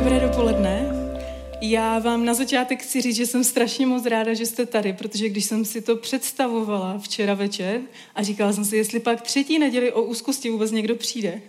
Dobré dopoledne. Já vám na začátek chci říct, že jsem strašně moc ráda, že jste tady, protože když jsem si to představovala včera večer a říkala jsem si, jestli pak třetí neděli o úzkosti vůbec někdo přijde,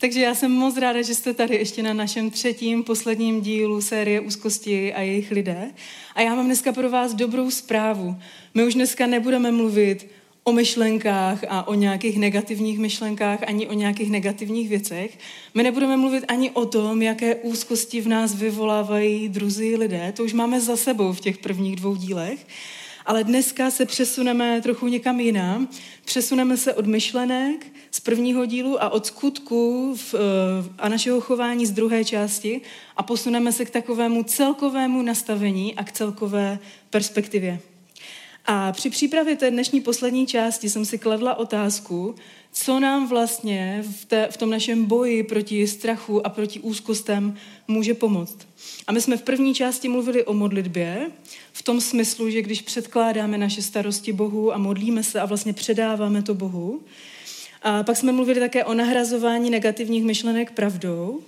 takže já jsem moc ráda, že jste tady ještě na našem třetím, posledním dílu série Úzkosti a jejich lidé. A já mám dneska pro vás dobrou zprávu. My už dneska nebudeme mluvit o myšlenkách a o nějakých negativních myšlenkách, ani o nějakých negativních věcech. My nebudeme mluvit ani o tom, jaké úzkosti v nás vyvolávají druzí lidé. To už máme za sebou v těch prvních dvou dílech. Ale dneska se přesuneme trochu někam jinam. Přesuneme se od myšlenek z prvního dílu a od skutků v, eh, a našeho chování z druhé části a posuneme se k takovému celkovému nastavení a k celkové perspektivě. A při přípravě té dnešní poslední části jsem si kladla otázku, co nám vlastně v, té, v tom našem boji proti strachu a proti úzkostem může pomoct. A my jsme v první části mluvili o modlitbě, v tom smyslu, že když předkládáme naše starosti Bohu a modlíme se a vlastně předáváme to Bohu. A pak jsme mluvili také o nahrazování negativních myšlenek pravdou.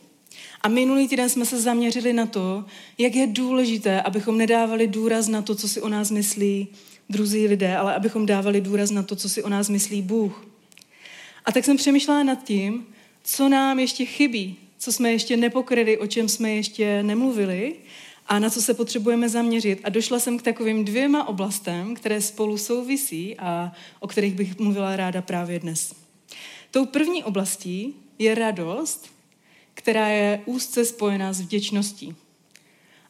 A minulý týden jsme se zaměřili na to, jak je důležité, abychom nedávali důraz na to, co si o nás myslí druzí lidé, ale abychom dávali důraz na to, co si o nás myslí Bůh. A tak jsem přemýšlela nad tím, co nám ještě chybí, co jsme ještě nepokryli, o čem jsme ještě nemluvili a na co se potřebujeme zaměřit. A došla jsem k takovým dvěma oblastem, které spolu souvisí a o kterých bych mluvila ráda právě dnes. Tou první oblastí je radost, která je úzce spojená s vděčností.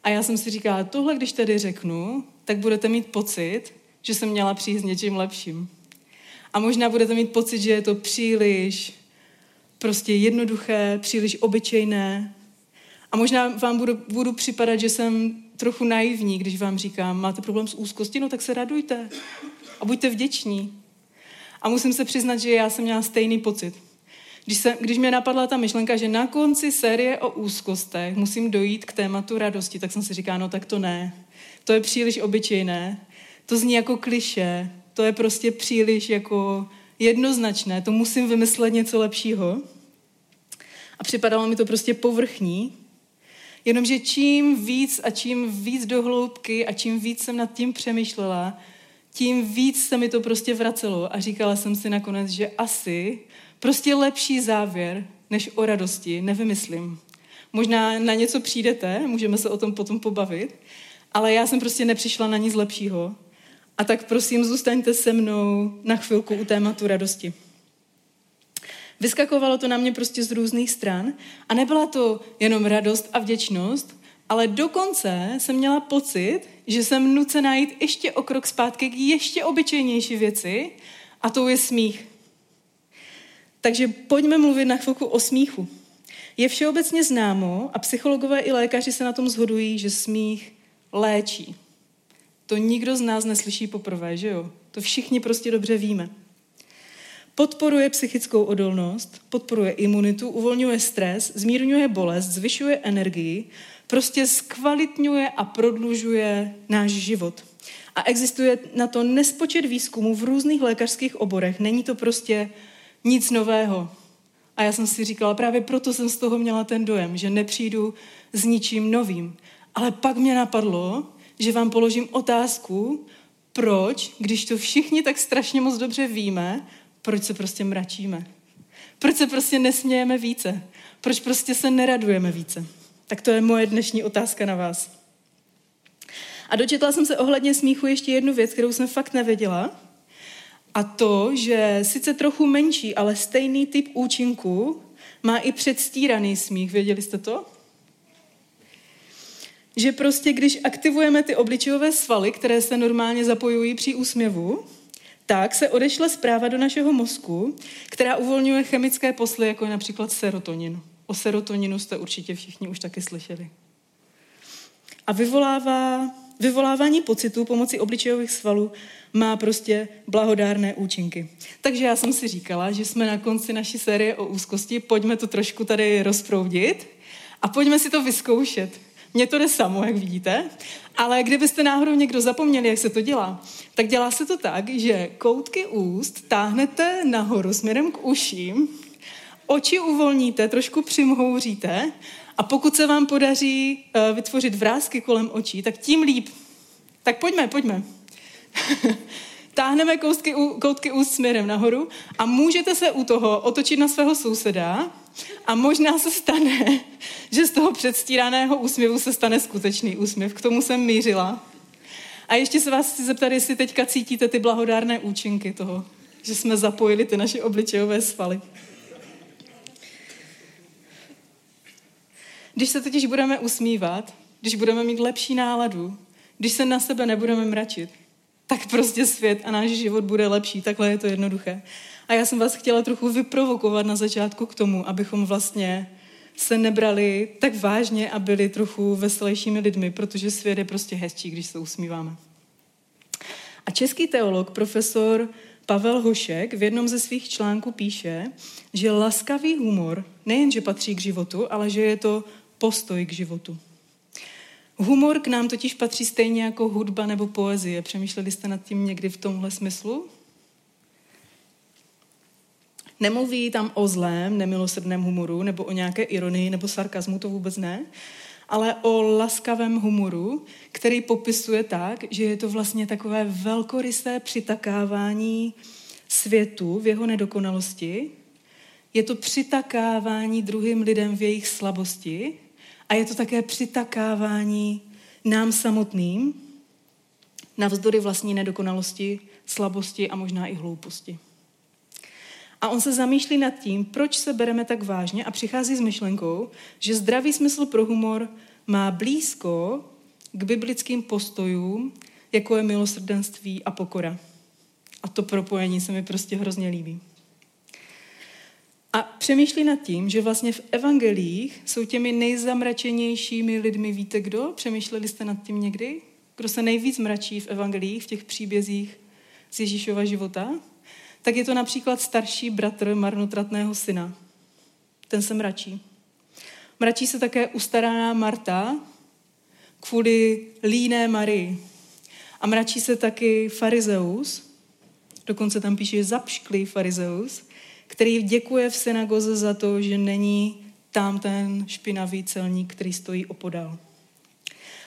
A já jsem si říkala, tohle když tady řeknu, tak budete mít pocit, že jsem měla přijít s něčím lepším. A možná budete mít pocit, že je to příliš prostě jednoduché, příliš obyčejné. A možná vám budu, budu připadat, že jsem trochu naivní, když vám říkám, máte problém s úzkostí, no tak se radujte a buďte vděční. A musím se přiznat, že já jsem měla stejný pocit. Když, se, když mě napadla ta myšlenka, že na konci série o úzkostech musím dojít k tématu radosti, tak jsem si říkala, no tak to ne. To je příliš obyčejné. To zní jako kliše, to je prostě příliš jako jednoznačné, to musím vymyslet něco lepšího. A připadalo mi to prostě povrchní, jenomže čím víc a čím víc do hloubky a čím víc jsem nad tím přemýšlela, tím víc se mi to prostě vracelo a říkala jsem si nakonec, že asi prostě lepší závěr než o radosti nevymyslím. Možná na něco přijdete, můžeme se o tom potom pobavit, ale já jsem prostě nepřišla na nic lepšího. A tak prosím, zůstaňte se mnou na chvilku u tématu radosti. Vyskakovalo to na mě prostě z různých stran a nebyla to jenom radost a vděčnost, ale dokonce jsem měla pocit, že jsem nucená jít ještě o krok zpátky k ještě obyčejnější věci a to je smích. Takže pojďme mluvit na chvilku o smíchu. Je všeobecně známo a psychologové i lékaři se na tom zhodují, že smích léčí. To nikdo z nás neslyší poprvé, že jo? To všichni prostě dobře víme. Podporuje psychickou odolnost, podporuje imunitu, uvolňuje stres, zmírňuje bolest, zvyšuje energii, prostě zkvalitňuje a prodlužuje náš život. A existuje na to nespočet výzkumů v různých lékařských oborech. Není to prostě nic nového. A já jsem si říkala, právě proto jsem z toho měla ten dojem, že nepřijdu s ničím novým. Ale pak mě napadlo, že vám položím otázku, proč, když to všichni tak strašně moc dobře víme, proč se prostě mračíme? Proč se prostě nesmějeme více? Proč prostě se neradujeme více? Tak to je moje dnešní otázka na vás. A dočetla jsem se ohledně smíchu ještě jednu věc, kterou jsem fakt nevěděla. A to, že sice trochu menší, ale stejný typ účinku má i předstíraný smích. Věděli jste to? Že prostě když aktivujeme ty obličejové svaly, které se normálně zapojují při úsměvu, tak se odešle zpráva do našeho mozku, která uvolňuje chemické posly, jako je například serotonin. O serotoninu jste určitě všichni už taky slyšeli. A vyvolává, vyvolávání pocitů pomocí obličejových svalů má prostě blahodárné účinky. Takže já jsem si říkala, že jsme na konci naší série o úzkosti, pojďme to trošku tady rozproudit a pojďme si to vyzkoušet. Mně to jde samo, jak vidíte, ale kdybyste náhodou někdo zapomněli, jak se to dělá, tak dělá se to tak, že koutky úst táhnete nahoru směrem k uším, oči uvolníte, trošku přimhouříte a pokud se vám podaří uh, vytvořit vrázky kolem očí, tak tím líp. Tak pojďme, pojďme. Táhneme koustky, koutky úst směrem nahoru a můžete se u toho otočit na svého souseda a možná se stane, že z toho předstíraného úsměvu se stane skutečný úsměv. K tomu jsem mířila. A ještě se vás chci zeptat, jestli teďka cítíte ty blahodárné účinky toho, že jsme zapojili ty naše obličejové svaly. Když se totiž budeme usmívat, když budeme mít lepší náladu, když se na sebe nebudeme mračit, tak prostě svět a náš život bude lepší. Takhle je to jednoduché. A já jsem vás chtěla trochu vyprovokovat na začátku k tomu, abychom vlastně se nebrali tak vážně a byli trochu veselějšími lidmi, protože svět je prostě hezčí, když se usmíváme. A český teolog, profesor Pavel Hošek v jednom ze svých článků píše, že laskavý humor nejenže patří k životu, ale že je to postoj k životu. Humor k nám totiž patří stejně jako hudba nebo poezie. Přemýšleli jste nad tím někdy v tomhle smyslu? Nemluví tam o zlém, nemilosrdném humoru, nebo o nějaké ironii nebo sarkazmu, to vůbec ne, ale o laskavém humoru, který popisuje tak, že je to vlastně takové velkorysé přitakávání světu v jeho nedokonalosti, je to přitakávání druhým lidem v jejich slabosti a je to také přitakávání nám samotným, navzdory vlastní nedokonalosti, slabosti a možná i hlouposti. A on se zamýšlí nad tím, proč se bereme tak vážně a přichází s myšlenkou, že zdravý smysl pro humor má blízko k biblickým postojům, jako je milosrdenství a pokora. A to propojení se mi prostě hrozně líbí. A přemýšlí nad tím, že vlastně v evangelích jsou těmi nejzamračenějšími lidmi, víte kdo? Přemýšleli jste nad tím někdy? Kdo se nejvíc mračí v evangelích, v těch příbězích z Ježíšova života? Tak je to například starší bratr marnotratného syna. Ten se mračí. Mračí se také ustaraná Marta kvůli líné Marii. A mračí se taky farizeus, dokonce tam píše zapšklý farizeus, který děkuje v synagoze za to, že není tam ten špinavý celník, který stojí opodal.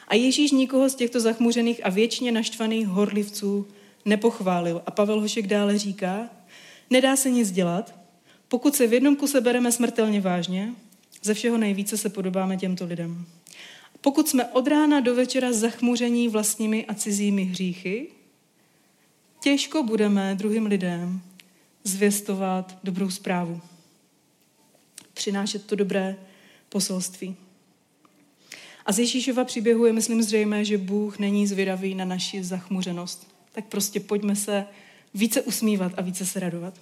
A Ježíš nikoho z těchto zachmuřených a věčně naštvaných horlivců nepochválil. A Pavel Hošek dále říká, nedá se nic dělat, pokud se v jednom kuse bereme smrtelně vážně, ze všeho nejvíce se podobáme těmto lidem. Pokud jsme od rána do večera zachmuření vlastními a cizími hříchy, těžko budeme druhým lidem zvěstovat dobrou zprávu. Přinášet to dobré poselství. A z Ježíšova příběhu je, myslím, zřejmé, že Bůh není zvědavý na naši zachmuřenost. Tak prostě pojďme se více usmívat a více se radovat.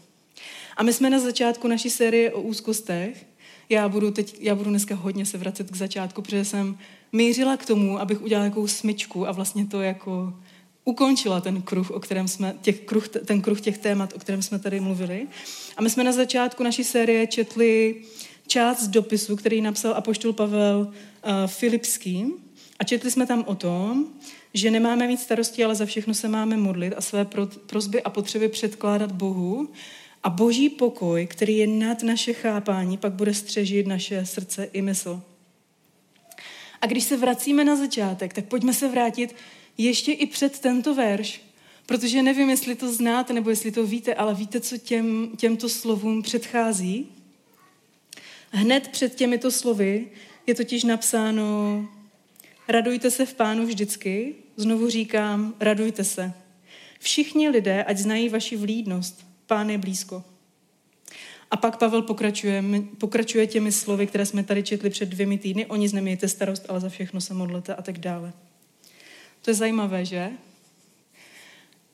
A my jsme na začátku naší série o úzkostech. Já budu, teď, já budu dneska hodně se vracet k začátku, protože jsem mířila k tomu, abych udělala nějakou smyčku a vlastně to jako ukončila ten kruh, o kterém jsme, těch kruh, ten kruh těch témat, o kterém jsme tady mluvili. A my jsme na začátku naší série četli část dopisu, který napsal apoštol Pavel uh, Filipským. A četli jsme tam o tom, že nemáme mít starosti, ale za všechno se máme modlit a své prozby a potřeby předkládat Bohu. A boží pokoj, který je nad naše chápání, pak bude střežit naše srdce i mysl. A když se vracíme na začátek, tak pojďme se vrátit ještě i před tento verš, protože nevím, jestli to znáte nebo jestli to víte, ale víte, co těm, těmto slovům předchází? Hned před těmito slovy je totiž napsáno radujte se v pánu vždycky, znovu říkám, radujte se. Všichni lidé, ať znají vaši vlídnost, pán je blízko. A pak Pavel pokračuje, pokračuje těmi slovy, které jsme tady četli před dvěmi týdny. O nic nemějte starost, ale za všechno se modlete a tak dále. To je zajímavé, že?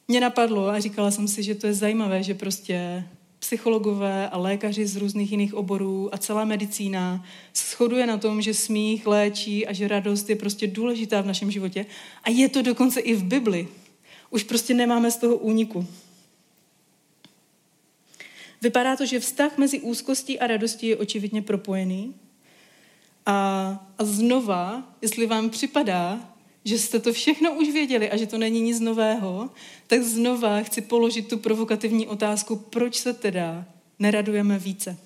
Mě napadlo a říkala jsem si, že to je zajímavé, že prostě psychologové a lékaři z různých jiných oborů a celá medicína shoduje na tom, že smích léčí a že radost je prostě důležitá v našem životě. A je to dokonce i v Bibli. Už prostě nemáme z toho úniku. Vypadá to, že vztah mezi úzkostí a radostí je očividně propojený. A, a znova, jestli vám připadá, že jste to všechno už věděli a že to není nic nového, tak znova chci položit tu provokativní otázku, proč se teda neradujeme více.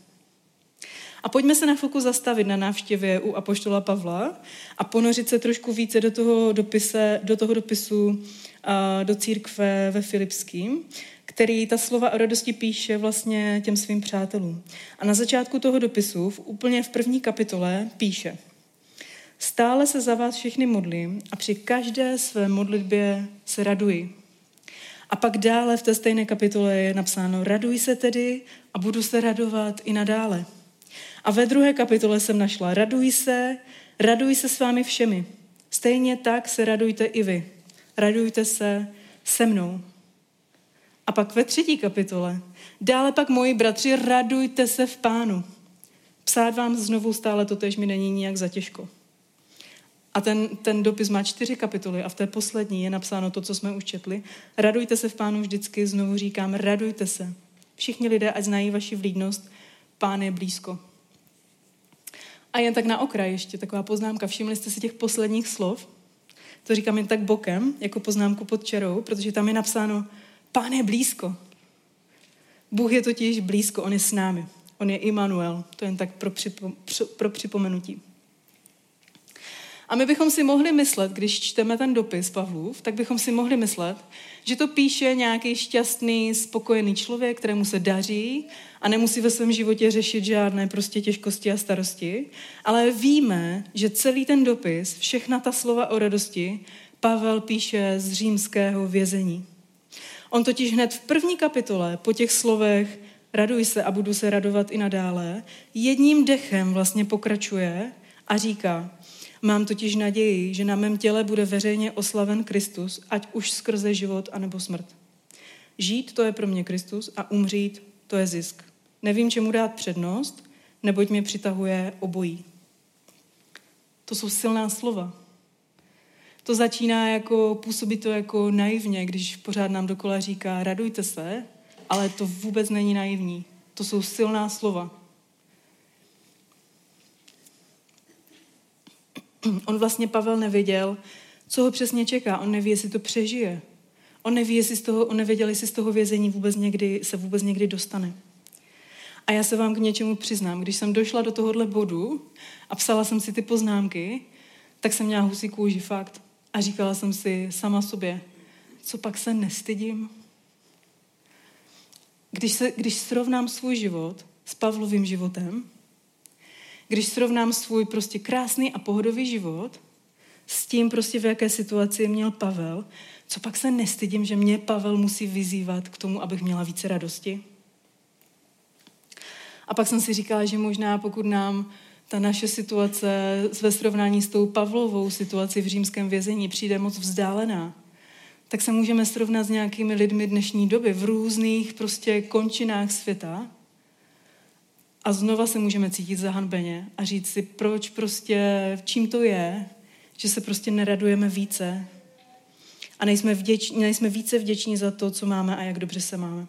A pojďme se na chvilku zastavit na návštěvě u Apoštola Pavla a ponořit se trošku více do toho, dopise, do toho dopisu a do církve ve Filipským, který ta slova o radosti píše vlastně těm svým přátelům. A na začátku toho dopisu, v, úplně v první kapitole, píše – Stále se za vás všechny modlím a při každé své modlitbě se raduji. A pak dále v té stejné kapitole je napsáno, raduj se tedy a budu se radovat i nadále. A ve druhé kapitole jsem našla, raduj se, raduj se s vámi všemi. Stejně tak se radujte i vy. Radujte se se mnou. A pak ve třetí kapitole, dále pak moji bratři, radujte se v pánu. Psát vám znovu stále to tež mi není nijak zatěžko. A ten, ten dopis má čtyři kapitoly a v té poslední je napsáno to, co jsme už četli. Radujte se v pánu vždycky, znovu říkám, radujte se. Všichni lidé, ať znají vaši vlídnost, pán je blízko. A jen tak na okraj ještě taková poznámka. Všimli jste si těch posledních slov? To říkám jen tak bokem, jako poznámku pod čarou, protože tam je napsáno, pán je blízko. Bůh je totiž blízko, on je s námi. On je Immanuel. To jen tak pro, připo, pro připomenutí. A my bychom si mohli myslet, když čteme ten dopis Pavlův, tak bychom si mohli myslet, že to píše nějaký šťastný, spokojený člověk, kterému se daří a nemusí ve svém životě řešit žádné prostě těžkosti a starosti. Ale víme, že celý ten dopis, všechna ta slova o radosti, Pavel píše z římského vězení. On totiž hned v první kapitole po těch slovech raduj se a budu se radovat i nadále, jedním dechem vlastně pokračuje a říká, Mám totiž naději, že na mém těle bude veřejně oslaven Kristus, ať už skrze život anebo smrt. Žít to je pro mě Kristus a umřít to je zisk. Nevím, čemu dát přednost, neboť mě přitahuje obojí. To jsou silná slova. To začíná jako, působí to jako naivně, když pořád nám dokola říká, radujte se, ale to vůbec není naivní. To jsou silná slova. on vlastně Pavel nevěděl, co ho přesně čeká. On neví, jestli to přežije. On neví, jestli z toho, on nevěděl, jestli z toho vězení vůbec někdy, se vůbec někdy dostane. A já se vám k něčemu přiznám. Když jsem došla do tohohle bodu a psala jsem si ty poznámky, tak jsem měla husí kůži fakt. A říkala jsem si sama sobě, co pak se nestydím? Když, se, když srovnám svůj život s Pavlovým životem, když srovnám svůj prostě krásný a pohodový život s tím prostě v jaké situaci měl Pavel, co pak se nestydím, že mě Pavel musí vyzývat k tomu, abych měla více radosti? A pak jsem si říkala, že možná pokud nám ta naše situace ve srovnání s tou Pavlovou situací v římském vězení přijde moc vzdálená, tak se můžeme srovnat s nějakými lidmi dnešní doby v různých prostě končinách světa, a znova se můžeme cítit zahanbeně a říct si, proč prostě, čím to je, že se prostě neradujeme více a nejsme, vděč, nejsme více vděční za to, co máme a jak dobře se máme.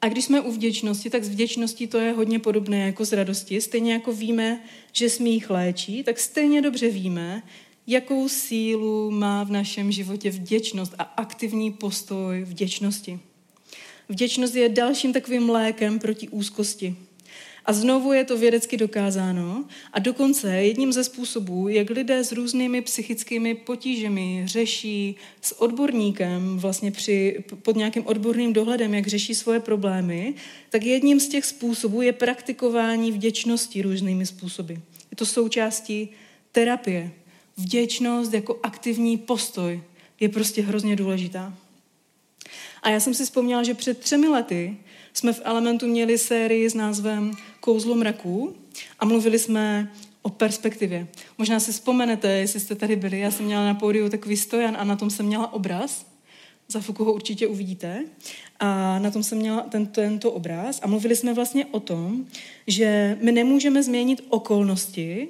A když jsme u vděčnosti, tak s vděčností to je hodně podobné jako s radostí. Stejně jako víme, že smích léčí, tak stejně dobře víme, jakou sílu má v našem životě vděčnost a aktivní postoj vděčnosti. Vděčnost je dalším takovým lékem proti úzkosti. A znovu je to vědecky dokázáno a dokonce jedním ze způsobů, jak lidé s různými psychickými potížemi řeší s odborníkem, vlastně při, pod nějakým odborným dohledem, jak řeší svoje problémy, tak jedním z těch způsobů je praktikování vděčnosti různými způsoby. Je to součástí terapie. Vděčnost jako aktivní postoj je prostě hrozně důležitá. A já jsem si vzpomněla, že před třemi lety jsme v Elementu měli sérii s názvem Kouzlo mraků a mluvili jsme o perspektivě. Možná si vzpomenete, jestli jste tady byli, já jsem měla na pódiu takový stojan a na tom jsem měla obraz. za chvilku ho určitě uvidíte. A na tom jsem měla tento, tento obraz. A mluvili jsme vlastně o tom, že my nemůžeme změnit okolnosti,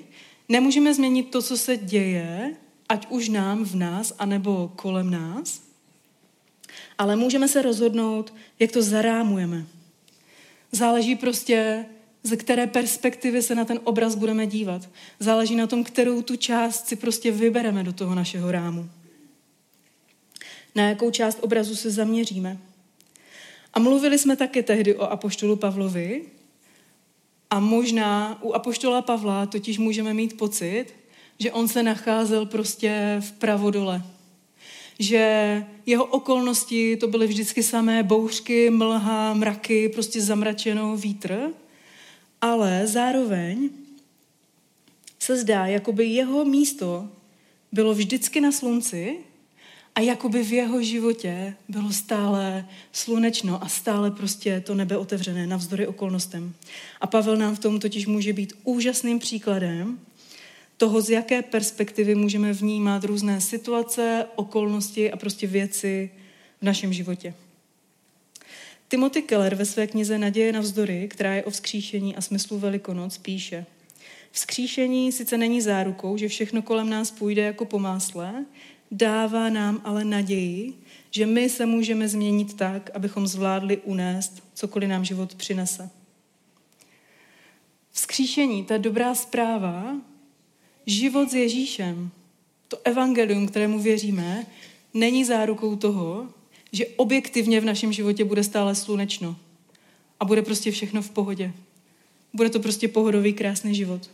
nemůžeme změnit to, co se děje, ať už nám, v nás, anebo kolem nás, ale můžeme se rozhodnout, jak to zarámujeme. Záleží prostě, ze které perspektivy se na ten obraz budeme dívat. Záleží na tom, kterou tu část si prostě vybereme do toho našeho rámu. Na jakou část obrazu se zaměříme. A mluvili jsme taky tehdy o apoštolu Pavlovi. A možná u apoštola Pavla totiž můžeme mít pocit, že on se nacházel prostě v pravodole. Že jeho okolnosti to byly vždycky samé bouřky, mlha, mraky, prostě zamračenou vítr. Ale zároveň se zdá, jako by jeho místo bylo vždycky na slunci a jakoby v jeho životě bylo stále slunečno a stále prostě to nebe otevřené navzdory okolnostem. A Pavel nám v tom totiž může být úžasným příkladem toho, z jaké perspektivy můžeme vnímat různé situace, okolnosti a prostě věci v našem životě. Timothy Keller ve své knize Naděje na vzdory, která je o vzkříšení a smyslu Velikonoc, píše Vzkříšení sice není zárukou, že všechno kolem nás půjde jako po másle, dává nám ale naději, že my se můžeme změnit tak, abychom zvládli unést, cokoliv nám život přinese. Vzkříšení, ta dobrá zpráva, život s Ježíšem, to evangelium, kterému věříme, není zárukou toho, že objektivně v našem životě bude stále slunečno a bude prostě všechno v pohodě. Bude to prostě pohodový, krásný život.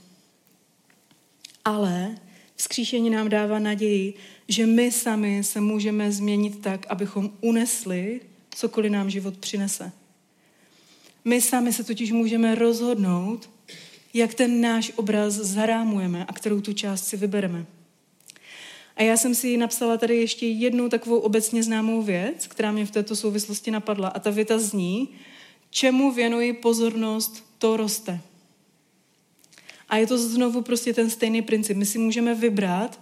Ale vzkříšení nám dává naději, že my sami se můžeme změnit tak, abychom unesli cokoliv nám život přinese. My sami se totiž můžeme rozhodnout, jak ten náš obraz zarámujeme a kterou tu část si vybereme. A já jsem si napsala tady ještě jednu takovou obecně známou věc, která mě v této souvislosti napadla. A ta věta zní, čemu věnuji pozornost, to roste. A je to znovu prostě ten stejný princip. My si můžeme vybrat,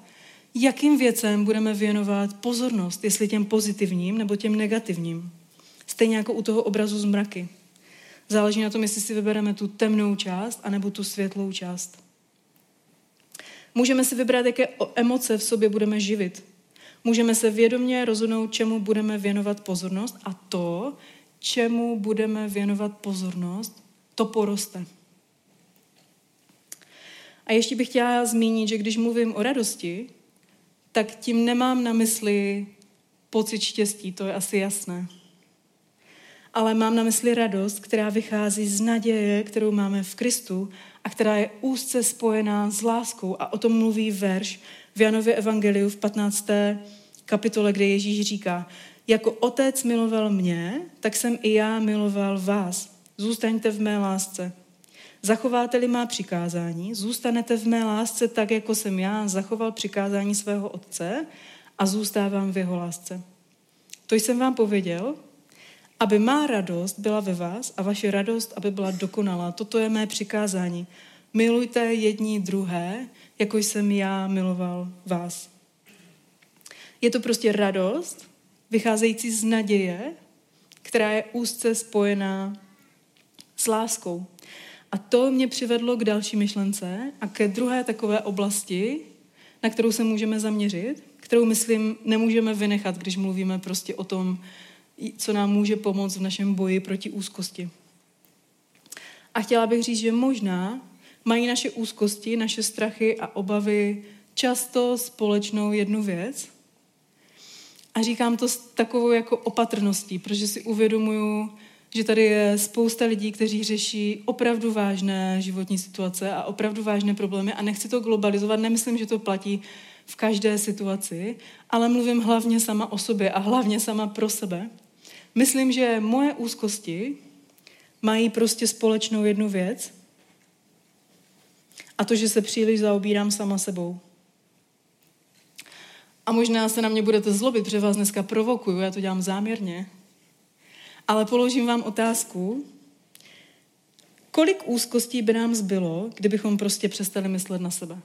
jakým věcem budeme věnovat pozornost, jestli těm pozitivním nebo těm negativním. Stejně jako u toho obrazu z mraky. Záleží na tom, jestli si vybereme tu temnou část anebo tu světlou část. Můžeme si vybrat, jaké emoce v sobě budeme živit. Můžeme se vědomě rozhodnout, čemu budeme věnovat pozornost a to, čemu budeme věnovat pozornost, to poroste. A ještě bych chtěla zmínit, že když mluvím o radosti, tak tím nemám na mysli pocit štěstí, to je asi jasné. Ale mám na mysli radost, která vychází z naděje, kterou máme v Kristu a která je úzce spojená s láskou. A o tom mluví verš v Janově Evangeliu v 15. kapitole, kde Ježíš říká, jako otec miloval mě, tak jsem i já miloval vás. Zůstaňte v mé lásce. Zachováte-li má přikázání, zůstanete v mé lásce tak, jako jsem já zachoval přikázání svého otce a zůstávám v jeho lásce. To jsem vám pověděl, aby má radost byla ve vás a vaše radost, aby byla dokonalá. Toto je mé přikázání. Milujte jedni druhé, jako jsem já miloval vás. Je to prostě radost, vycházející z naděje, která je úzce spojená s láskou. A to mě přivedlo k další myšlence a ke druhé takové oblasti, na kterou se můžeme zaměřit, kterou, myslím, nemůžeme vynechat, když mluvíme prostě o tom, co nám může pomoct v našem boji proti úzkosti. A chtěla bych říct, že možná mají naše úzkosti, naše strachy a obavy často společnou jednu věc. A říkám to s takovou jako opatrností, protože si uvědomuju, že tady je spousta lidí, kteří řeší opravdu vážné životní situace a opravdu vážné problémy a nechci to globalizovat, nemyslím, že to platí v každé situaci, ale mluvím hlavně sama o sobě a hlavně sama pro sebe. Myslím, že moje úzkosti mají prostě společnou jednu věc a to, že se příliš zaobírám sama sebou. A možná se na mě budete zlobit, protože vás dneska provokuju, já to dělám záměrně. Ale položím vám otázku, kolik úzkostí by nám zbylo, kdybychom prostě přestali myslet na sebe?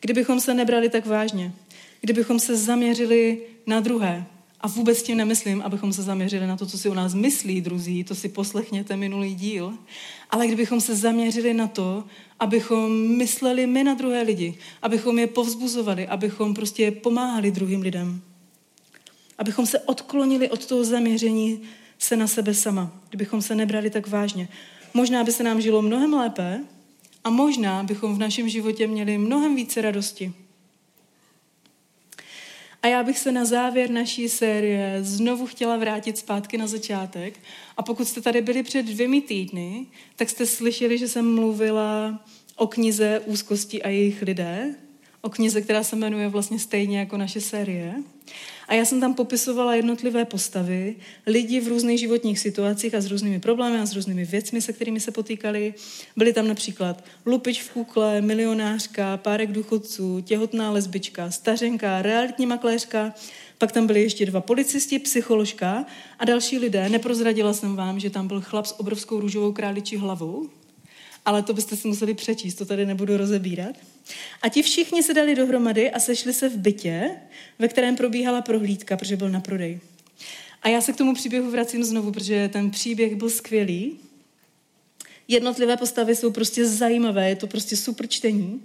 Kdybychom se nebrali tak vážně. kdybychom se zaměřili na druhé. A vůbec tím nemyslím, abychom se zaměřili na to, co si o nás myslí druzí, to si poslechněte minulý díl, ale kdybychom se zaměřili na to, abychom mysleli my na druhé lidi, abychom je povzbuzovali, abychom prostě pomáhali druhým lidem. Abychom se odklonili od toho zaměření se na sebe sama, kdybychom se nebrali tak vážně. Možná by se nám žilo mnohem lépe a možná bychom v našem životě měli mnohem více radosti. A já bych se na závěr naší série znovu chtěla vrátit zpátky na začátek. A pokud jste tady byli před dvěmi týdny, tak jste slyšeli, že jsem mluvila o knize Úzkosti a jejich lidé, o knize, která se jmenuje vlastně stejně jako naše série. A já jsem tam popisovala jednotlivé postavy, lidi v různých životních situacích a s různými problémy a s různými věcmi, se kterými se potýkali. Byly tam například lupič v kukle, milionářka, párek důchodců, těhotná lesbička, stařenka, realitní makléřka, pak tam byli ještě dva policisti, psycholožka a další lidé. Neprozradila jsem vám, že tam byl chlap s obrovskou růžovou králičí hlavou, ale to byste si museli přečíst, to tady nebudu rozebírat. A ti všichni se dali dohromady a sešli se v bytě, ve kterém probíhala prohlídka, protože byl na prodej. A já se k tomu příběhu vracím znovu, protože ten příběh byl skvělý. Jednotlivé postavy jsou prostě zajímavé, je to prostě super čtení.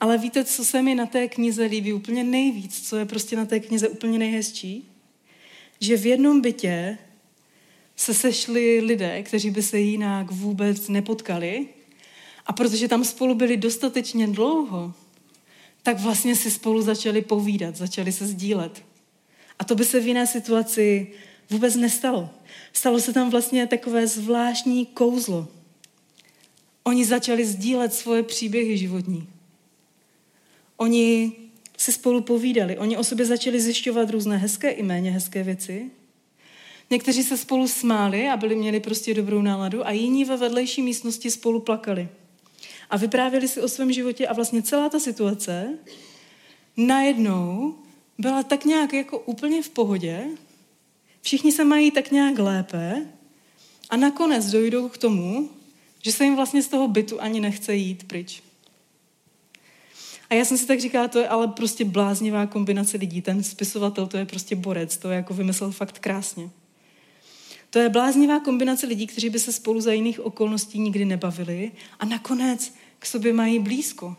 Ale víte, co se mi na té knize líbí úplně nejvíc, co je prostě na té knize úplně nejhezčí? Že v jednom bytě se sešli lidé, kteří by se jinak vůbec nepotkali, a protože tam spolu byli dostatečně dlouho, tak vlastně si spolu začali povídat, začali se sdílet. A to by se v jiné situaci vůbec nestalo. Stalo se tam vlastně takové zvláštní kouzlo. Oni začali sdílet svoje příběhy životní. Oni se spolu povídali, oni o sobě začali zjišťovat různé hezké i méně hezké věci. Někteří se spolu smáli a byli měli prostě dobrou náladu a jiní ve vedlejší místnosti spolu plakali a vyprávěli si o svém životě a vlastně celá ta situace najednou byla tak nějak jako úplně v pohodě, všichni se mají tak nějak lépe a nakonec dojdou k tomu, že se jim vlastně z toho bytu ani nechce jít pryč. A já jsem si tak říkala, to je ale prostě bláznivá kombinace lidí. Ten spisovatel, to je prostě borec, to je jako vymyslel fakt krásně. To je bláznivá kombinace lidí, kteří by se spolu za jiných okolností nikdy nebavili a nakonec k sobě mají blízko.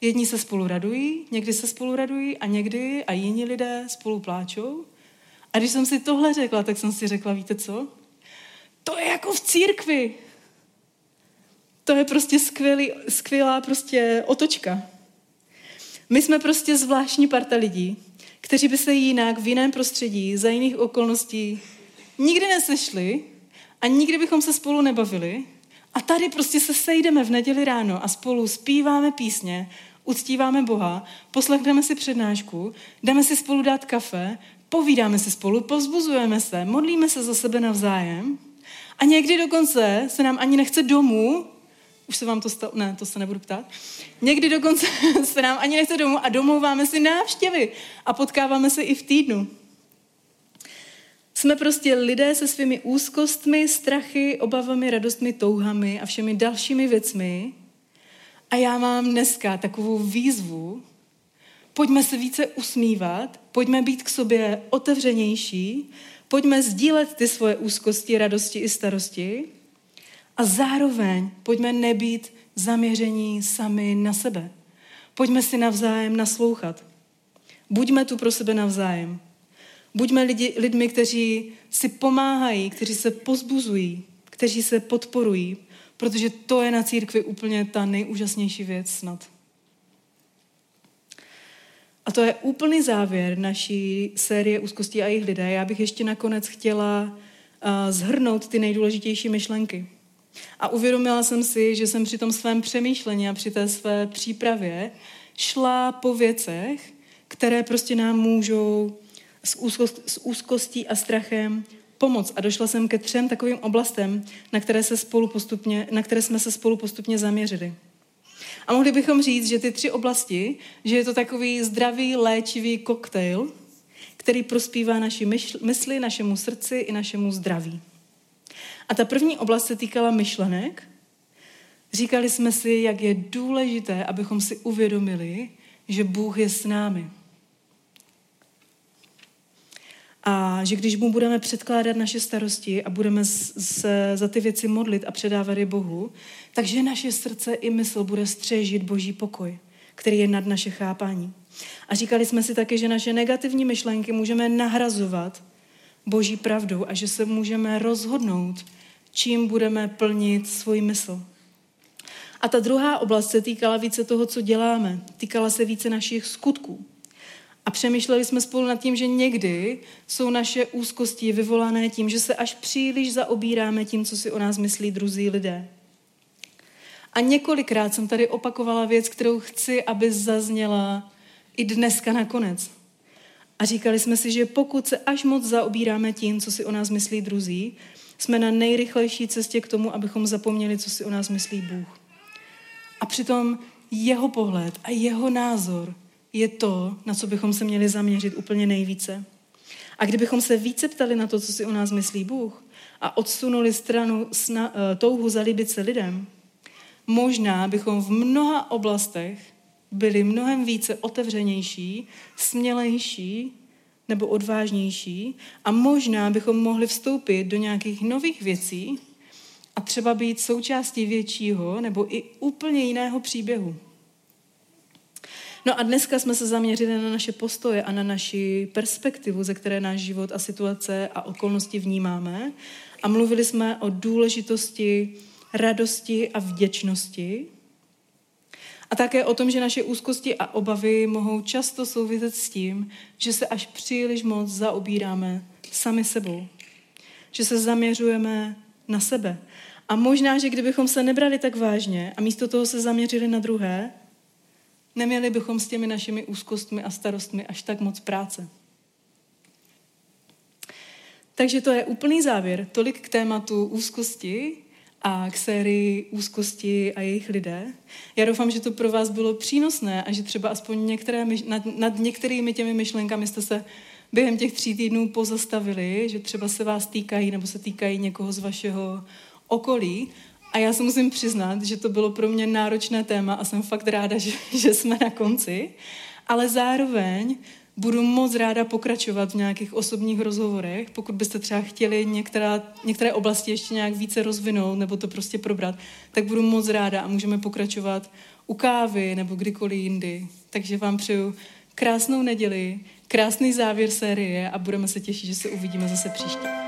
Jedni se spolu radují, někdy se spolu radují a někdy a jiní lidé spolu pláčou. A když jsem si tohle řekla, tak jsem si řekla, víte co? To je jako v církvi. To je prostě skvělý, skvělá prostě otočka. My jsme prostě zvláštní parta lidí, kteří by se jinak v jiném prostředí, za jiných okolností nikdy nesešli a nikdy bychom se spolu nebavili. A tady prostě se sejdeme v neděli ráno a spolu zpíváme písně, uctíváme Boha, poslechneme si přednášku, jdeme si spolu dát kafe, povídáme si spolu, povzbuzujeme se, modlíme se za sebe navzájem a někdy dokonce se nám ani nechce domů, už se vám to stalo, ne, to se nebudu ptát, někdy dokonce se nám ani nechce domů a domlouváme si návštěvy a potkáváme se i v týdnu. Jsme prostě lidé se svými úzkostmi, strachy, obavami, radostmi, touhami a všemi dalšími věcmi. A já mám dneska takovou výzvu, pojďme se více usmívat, pojďme být k sobě otevřenější, pojďme sdílet ty svoje úzkosti, radosti i starosti a zároveň pojďme nebýt zaměření sami na sebe. Pojďme si navzájem naslouchat. Buďme tu pro sebe navzájem. Buďme lidi, lidmi, kteří si pomáhají, kteří se pozbuzují, kteří se podporují, protože to je na církvi úplně ta nejúžasnější věc snad. A to je úplný závěr naší série Úzkosti a jejich lidé. Já bych ještě nakonec chtěla uh, zhrnout ty nejdůležitější myšlenky. A uvědomila jsem si, že jsem při tom svém přemýšlení a při té své přípravě šla po věcech, které prostě nám můžou s, úzkost, s úzkostí a strachem pomoc. A došla jsem ke třem takovým oblastem, na které, se spolu postupně, na které jsme se spolu postupně zaměřili. A mohli bychom říct, že ty tři oblasti, že je to takový zdravý, léčivý koktejl, který prospívá naší mysli, našemu srdci i našemu zdraví. A ta první oblast se týkala myšlenek. Říkali jsme si, jak je důležité, abychom si uvědomili, že Bůh je s námi. A že když mu budeme předkládat naše starosti a budeme se za ty věci modlit a předávat je Bohu, takže naše srdce i mysl bude střežit boží pokoj, který je nad naše chápání. A říkali jsme si také, že naše negativní myšlenky můžeme nahrazovat boží pravdou a že se můžeme rozhodnout, čím budeme plnit svůj mysl. A ta druhá oblast se týkala více toho, co děláme. Týkala se více našich skutků. A přemýšleli jsme spolu nad tím, že někdy jsou naše úzkosti vyvolané tím, že se až příliš zaobíráme tím, co si o nás myslí druzí lidé. A několikrát jsem tady opakovala věc, kterou chci, aby zazněla i dneska nakonec. A říkali jsme si, že pokud se až moc zaobíráme tím, co si o nás myslí druzí, jsme na nejrychlejší cestě k tomu, abychom zapomněli, co si o nás myslí Bůh. A přitom jeho pohled a jeho názor je to, na co bychom se měli zaměřit úplně nejvíce. A kdybychom se více ptali na to, co si o nás myslí Bůh a odsunuli stranu sna, eh, touhu zalíbit se lidem, možná bychom v mnoha oblastech byli mnohem více otevřenější, smělejší nebo odvážnější a možná bychom mohli vstoupit do nějakých nových věcí a třeba být součástí většího nebo i úplně jiného příběhu. No a dneska jsme se zaměřili na naše postoje a na naši perspektivu, ze které náš život a situace a okolnosti vnímáme. A mluvili jsme o důležitosti radosti a vděčnosti. A také o tom, že naše úzkosti a obavy mohou často souviset s tím, že se až příliš moc zaobíráme sami sebou. Že se zaměřujeme na sebe. A možná, že kdybychom se nebrali tak vážně a místo toho se zaměřili na druhé, neměli bychom s těmi našimi úzkostmi a starostmi až tak moc práce. Takže to je úplný závěr. Tolik k tématu úzkosti a k sérii úzkosti a jejich lidé. Já doufám, že to pro vás bylo přínosné a že třeba aspoň některé, nad, nad některými těmi myšlenkami jste se během těch tří týdnů pozastavili, že třeba se vás týkají nebo se týkají někoho z vašeho okolí. A já se musím přiznat, že to bylo pro mě náročné téma a jsem fakt ráda, že, že jsme na konci. Ale zároveň budu moc ráda pokračovat v nějakých osobních rozhovorech. Pokud byste třeba chtěli některá, některé oblasti ještě nějak více rozvinout nebo to prostě probrat, tak budu moc ráda a můžeme pokračovat u kávy nebo kdykoliv jindy. Takže vám přeju krásnou neděli, krásný závěr série a budeme se těšit, že se uvidíme zase příště.